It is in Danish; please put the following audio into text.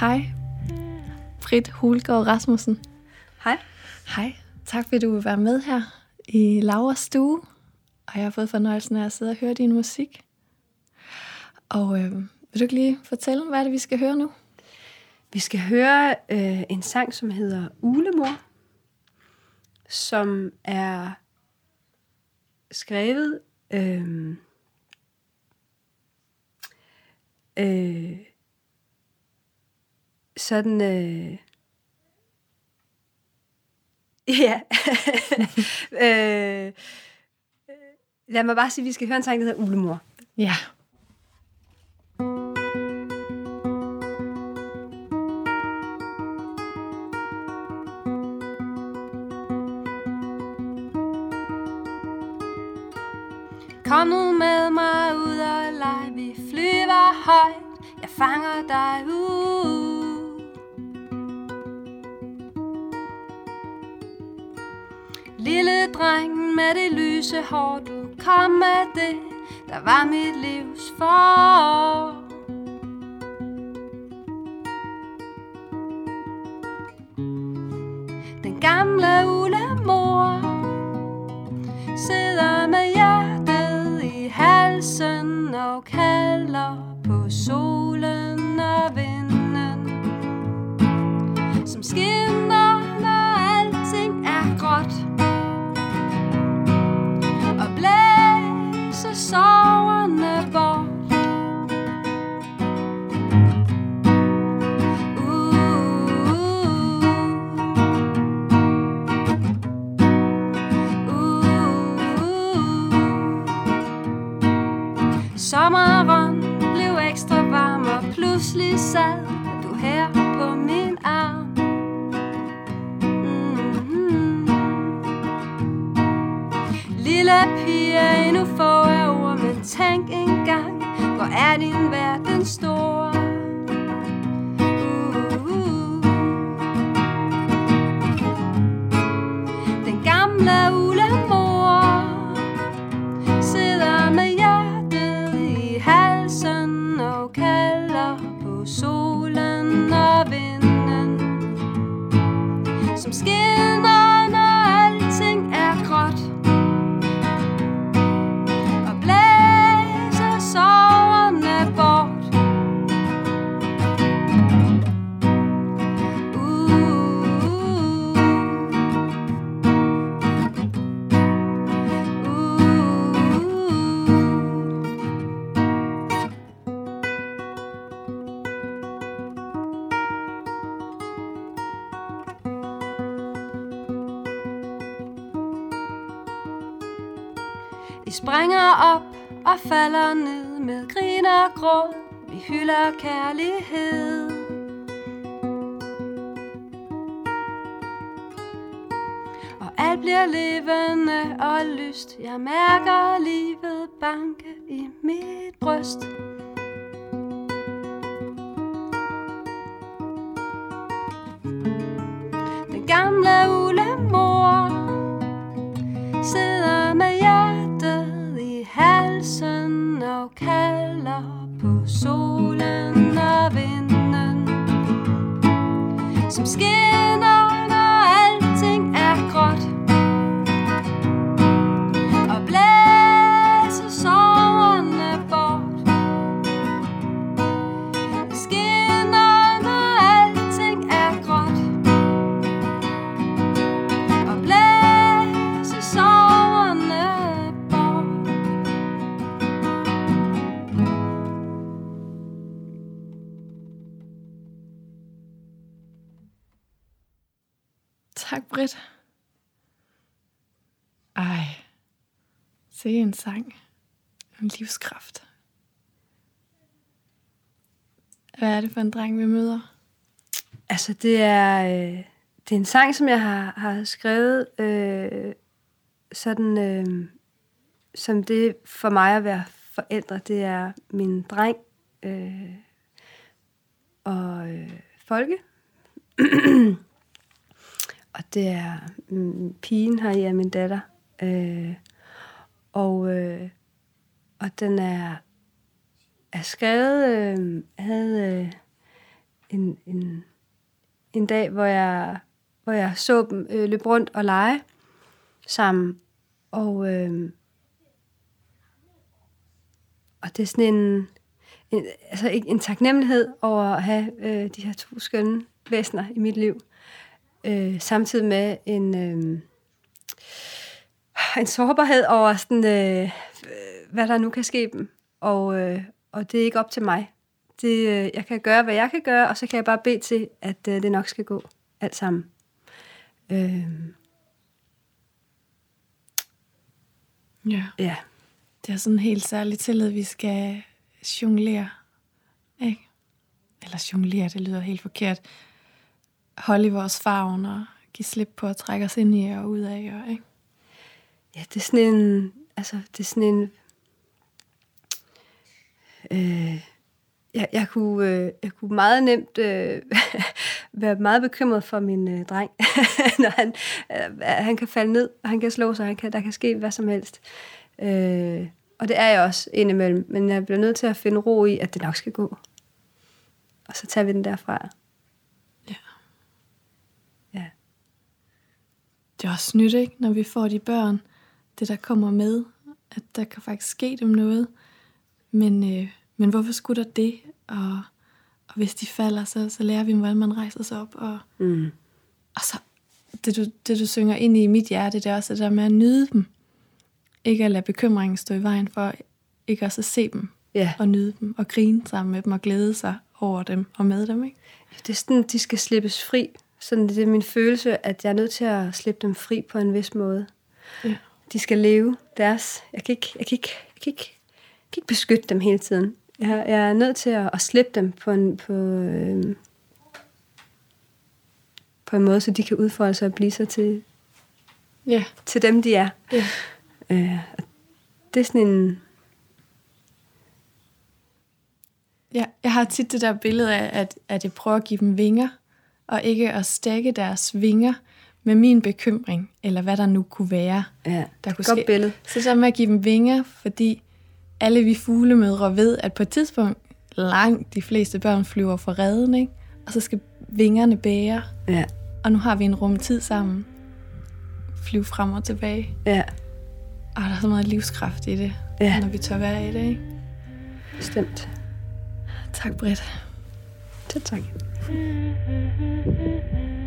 Hej, Britt Hulgaard Rasmussen. Hej. Hej. Tak fordi du vil være med her i Lauras stue. Og jeg har fået fornøjelsen af at sidde og høre din musik. Og øh, vil du ikke lige fortælle, hvad er det, vi skal høre nu? Vi skal høre øh, en sang, som hedder Ulemor, som er skrevet øh, øh, sådan... Øh, ja. øh, lad mig bare sige, at vi skal høre en sang, der hedder Ulemor. Ja. Kom nu med mig ud og leg, vi flyver højt, jeg fanger dig ud. drengen med det lyse hår, du kom med det, der var mit livs for. Den gamle ulemor sidder med hjertet i halsen og kalder på solen og vinden, som skinner, er din verden stor. Uh-huh. Den gamle ulemor sidder med hjertet i halsen og kalder på solen og vinden, som skinner, springer op og falder ned med grin og gråd. Vi hylder kærlighed. Og alt bliver levende og lyst. Jeg mærker livet banke i mit bryst. Kalder Britt. Ej. Se en sang. En livskraft. Hvad er det for en dreng, vi møder? Altså, det er, øh, det er en sang, som jeg har, har skrevet øh, sådan, øh, som det for mig at være forældre, det er min dreng øh, og øh, Folke. og det er mm, pigen her, ja, min datter. Øh, og, øh, og den er, er skrevet, øh, havde øh, en, en, en dag, hvor jeg, hvor jeg så dem øh, løbe rundt og lege sammen. Og, øh, og det er sådan en, en, altså en, taknemmelighed over at have øh, de her to skønne væsener i mit liv. Øh, samtidig med en, øh, en sårbarhed over, sådan, øh, hvad der nu kan ske dem. Og, øh, og det er ikke op til mig. Det, øh, jeg kan gøre, hvad jeg kan gøre, og så kan jeg bare bede til, at øh, det nok skal gå alt sammen. Øh, Ja. ja. Det er sådan en helt særlig tillid, vi skal jonglere. Ikke? Eller jonglere, det lyder helt forkert. Holde i vores favn og give slip på at trække os ind i og ud af. Og, ikke? Ja, det er sådan en... Altså, det er sådan en... Øh, jeg, jeg, kunne, øh, jeg kunne meget nemt øh, være meget bekymret for min øh, dreng, når han, øh, han kan falde ned, og han kan slå sig, han kan, der kan ske hvad som helst. Øh, og det er jeg også indimellem, men jeg bliver nødt til at finde ro i, at det nok skal gå. Og så tager vi den derfra. Ja. Ja. Det er også nyt, ikke? når vi får de børn, det der kommer med, at der kan faktisk ske dem noget. Men, øh, men hvorfor skulle der det? Og, og hvis de falder, så, så lærer vi dem, hvordan man rejser sig op. Og, Mm. og så det du, det, du synger ind i mit hjerte, det er også det der med at nyde dem. Ikke at lade bekymringen stå i vejen for, ikke også at se dem Ja. og nyde dem, og grine sammen med dem, og glæde sig over dem og med dem. Ikke? Det er sådan, de skal slippes fri. Sådan, det er min følelse, at jeg er nødt til at slippe dem fri på en vis måde. Ja. De skal leve deres... Jeg kan ikke, jeg kan ikke, jeg kan ikke, jeg kan ikke beskytte dem hele tiden. Jeg, jeg er nødt til at, at slippe dem på en, på, øh, på en måde, så de kan udfolde sig og blive sig til, Ja. til dem, de er. ja. Øh, det er sådan en... Ja, jeg har tit det der billede af, at, at jeg prøver at give dem vinger, og ikke at stække deres vinger med min bekymring, eller hvad der nu kunne være, Ja, der kunne godt ske. billede. Så der med at give dem vinger, fordi alle vi fuglemødre ved, at på et tidspunkt langt de fleste børn flyver fra redden, ikke? og så skal vingerne bære, Ja, og nu har vi en rum tid sammen. Flyve frem og tilbage. ja, Og der er så meget livskraft i det, Ja. når vi tør være i det. Ikke? bestemt. Tak, Britt. Selv tak. Mm-hmm.